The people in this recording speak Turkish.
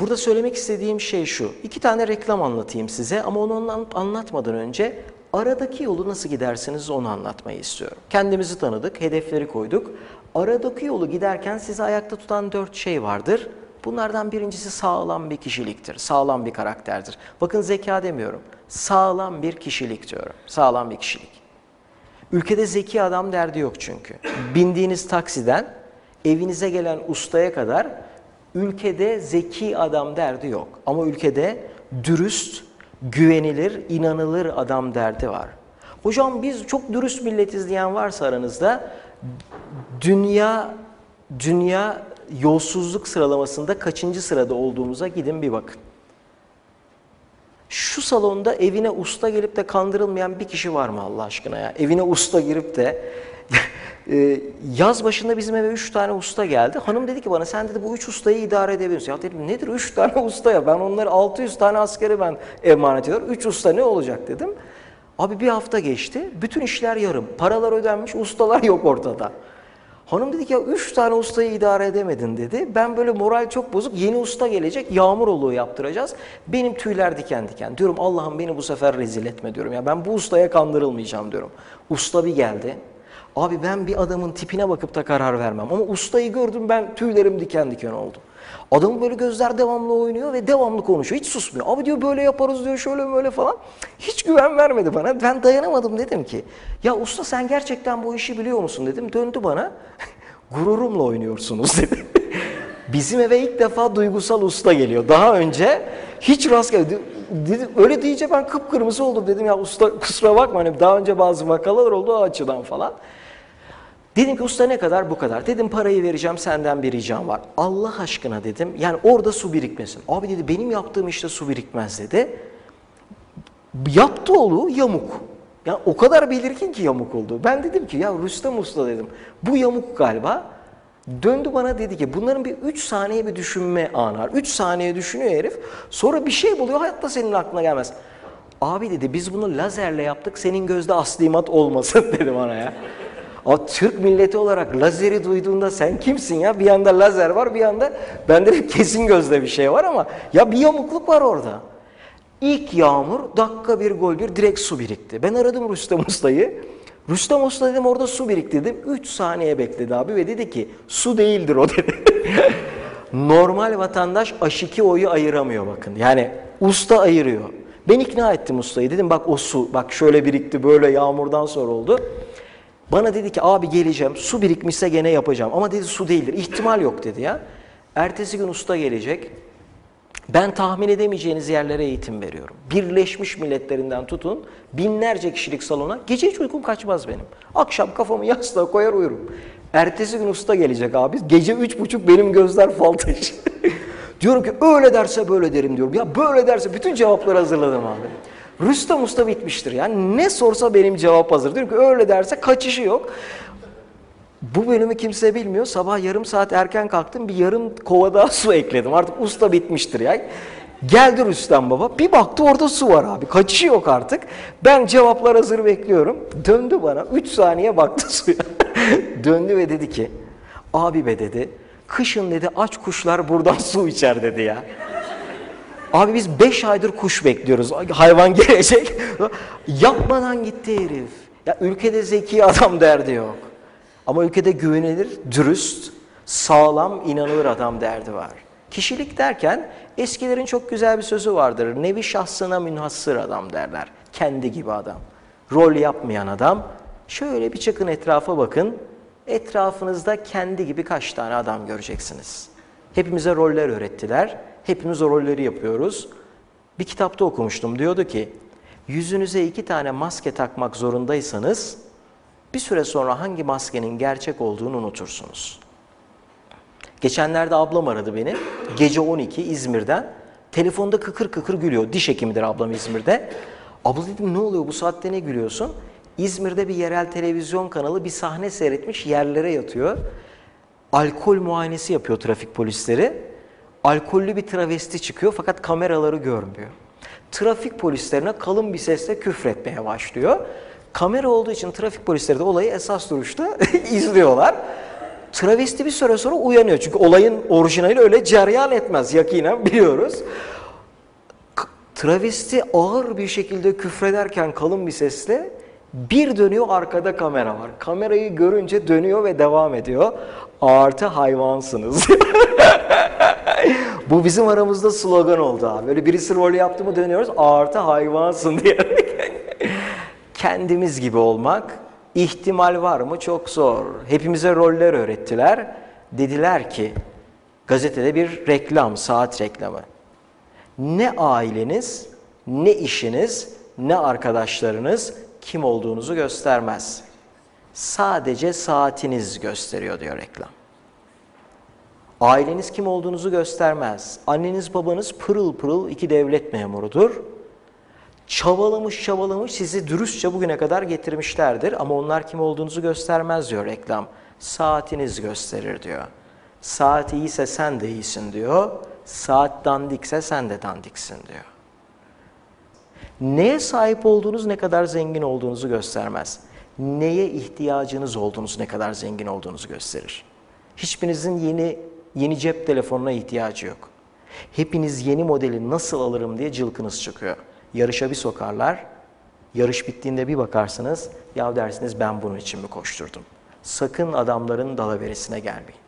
Burada söylemek istediğim şey şu. İki tane reklam anlatayım size ama onu anla- anlatmadan önce aradaki yolu nasıl gidersiniz onu anlatmayı istiyorum. Kendimizi tanıdık, hedefleri koyduk. Aradaki yolu giderken sizi ayakta tutan dört şey vardır. Bunlardan birincisi sağlam bir kişiliktir, sağlam bir karakterdir. Bakın zeka demiyorum, sağlam bir kişilik diyorum, sağlam bir kişilik. Ülkede zeki adam derdi yok çünkü. Bindiğiniz taksiden evinize gelen ustaya kadar ülkede zeki adam derdi yok. Ama ülkede dürüst, güvenilir, inanılır adam derdi var. Hocam biz çok dürüst milletiz diyen varsa aranızda dünya dünya yolsuzluk sıralamasında kaçıncı sırada olduğumuza gidin bir bakın. Şu salonda evine usta gelip de kandırılmayan bir kişi var mı Allah aşkına ya? Evine usta girip de e, yaz başında bizim eve üç tane usta geldi. Hanım dedi ki bana sen dedi bu üç ustayı idare edebilirsin. Ya dedim nedir üç tane usta ya? Ben onları 600 tane askeri ben emanet ediyorum. Üç usta ne olacak dedim. Abi bir hafta geçti. Bütün işler yarım. Paralar ödenmiş, ustalar yok ortada. Hanım dedi ki ya üç tane ustayı idare edemedin dedi. Ben böyle moral çok bozuk. Yeni usta gelecek. Yağmur oluğu yaptıracağız. Benim tüyler diken diken. Diyorum Allah'ım beni bu sefer rezil etme diyorum. Ya ben bu ustaya kandırılmayacağım diyorum. Usta bir geldi. Abi ben bir adamın tipine bakıp da karar vermem. Ama ustayı gördüm ben tüylerim diken diken oldu. Adamın böyle gözler devamlı oynuyor ve devamlı konuşuyor. Hiç susmuyor. Abi diyor böyle yaparız diyor şöyle böyle falan. Hiç güven vermedi bana. Ben dayanamadım dedim ki. Ya usta sen gerçekten bu işi biliyor musun dedim. Döndü bana. Gururumla oynuyorsunuz dedi. Bizim eve ilk defa duygusal usta geliyor. Daha önce hiç rast geldi. Dedim, öyle deyince ben kıpkırmızı oldum dedim ya usta kusura bakma hani daha önce bazı vakalar oldu o açıdan falan. Dedim ki usta ne kadar bu kadar. Dedim parayı vereceğim senden bir ricam var. Allah aşkına dedim yani orada su birikmesin. Abi dedi benim yaptığım işte su birikmez dedi. Yaptı oğlu yamuk. Ya o kadar belirgin ki yamuk oldu. Ben dedim ki ya Rüstem Usta dedim. Bu yamuk galiba. Döndü bana dedi ki bunların bir 3 saniye bir düşünme anı var. 3 saniye düşünüyor herif. Sonra bir şey buluyor hayatta senin aklına gelmez. Abi dedi biz bunu lazerle yaptık senin gözde aslimat olmasın dedi bana ya. O Türk milleti olarak lazeri duyduğunda sen kimsin ya? Bir yanda lazer var bir yanda bende de kesin gözde bir şey var ama ya bir yamukluk var orada. İlk yağmur dakika bir gol bir direkt su birikti. Ben aradım Rüstem Usta'yı. Rüstem Usta dedim orada su birikti dedim. 3 saniye bekledi abi ve dedi ki su değildir o dedi. Normal vatandaş aşiki oyu ayıramıyor bakın. Yani usta ayırıyor. Ben ikna ettim ustayı. Dedim bak o su bak şöyle birikti böyle yağmurdan sonra oldu. Bana dedi ki abi geleceğim su birikmişse gene yapacağım. Ama dedi su değildir. İhtimal yok dedi ya. Ertesi gün usta gelecek. Ben tahmin edemeyeceğiniz yerlere eğitim veriyorum. Birleşmiş Milletlerinden tutun binlerce kişilik salona gece hiç uykum kaçmaz benim. Akşam kafamı yastığa koyar uyurum. Ertesi gün usta gelecek abi. Gece üç buçuk benim gözler fal taşı. diyorum ki öyle derse böyle derim diyorum. Ya böyle derse bütün cevapları hazırladım abi. Rüstem Usta bitmiştir. Yani ne sorsa benim cevap hazır. Diyorum ki öyle derse kaçışı yok. Bu bölümü kimse bilmiyor. Sabah yarım saat erken kalktım. Bir yarım kova daha su ekledim. Artık usta bitmiştir ya. Geldi Rüstem Baba. Bir baktı orada su var abi. Kaçışı yok artık. Ben cevaplar hazır bekliyorum. Döndü bana. Üç saniye baktı suya. Döndü ve dedi ki abi be dedi. Kışın dedi aç kuşlar buradan su içer dedi ya. Abi biz beş aydır kuş bekliyoruz. Hayvan gelecek. Yapmadan gitti herif. Ya ülkede zeki adam derdi yok. Ama ülkede güvenilir, dürüst, sağlam, inanılır adam derdi var. Kişilik derken eskilerin çok güzel bir sözü vardır. Nevi şahsına münhasır adam derler. Kendi gibi adam. Rol yapmayan adam. Şöyle bir çıkın etrafa bakın. Etrafınızda kendi gibi kaç tane adam göreceksiniz. Hepimize roller öğrettiler. Hepimiz o rolleri yapıyoruz. Bir kitapta okumuştum. Diyordu ki yüzünüze iki tane maske takmak zorundaysanız bir süre sonra hangi maskenin gerçek olduğunu unutursunuz. Geçenlerde ablam aradı beni. Gece 12 İzmir'den. Telefonda kıkır kıkır gülüyor. Diş hekimidir ablam İzmir'de. Abla dedim ne oluyor bu saatte ne gülüyorsun? İzmir'de bir yerel televizyon kanalı bir sahne seyretmiş yerlere yatıyor. Alkol muayenesi yapıyor trafik polisleri. Alkollü bir travesti çıkıyor fakat kameraları görmüyor. Trafik polislerine kalın bir sesle küfretmeye başlıyor. Kamera olduğu için trafik polisleri de olayı esas duruşta izliyorlar. Travesti bir süre sonra uyanıyor. Çünkü olayın orijinali öyle ceryan etmez. Yakinen biliyoruz. Travesti ağır bir şekilde küfrederken kalın bir sesle bir dönüyor arkada kamera var. Kamerayı görünce dönüyor ve devam ediyor. Artı hayvansınız. Bu bizim aramızda slogan oldu abi. Böyle birisi rol yaptı mı dönüyoruz artı hayvansın diyerek. Kendimiz gibi olmak ihtimal var mı? Çok zor. Hepimize roller öğrettiler. Dediler ki gazetede bir reklam, saat reklamı. Ne aileniz, ne işiniz, ne arkadaşlarınız kim olduğunuzu göstermez. Sadece saatiniz gösteriyor diyor reklam. Aileniz kim olduğunuzu göstermez. Anneniz babanız pırıl pırıl iki devlet memurudur. Çabalamış çabalamış sizi dürüstçe bugüne kadar getirmişlerdir ama onlar kim olduğunuzu göstermez diyor reklam. Saatiniz gösterir diyor. Saat iyiyse sen de iyisin diyor. Saat dandikse sen de dandiksin diyor. Neye sahip olduğunuz ne kadar zengin olduğunuzu göstermez. Neye ihtiyacınız olduğunuzu ne kadar zengin olduğunuzu gösterir. Hiçbirinizin yeni yeni cep telefonuna ihtiyacı yok. Hepiniz yeni modeli nasıl alırım diye cılkınız çıkıyor. Yarışa bir sokarlar. Yarış bittiğinde bir bakarsınız. Ya dersiniz ben bunun için mi koşturdum? Sakın adamların dalaveresine gelmeyin.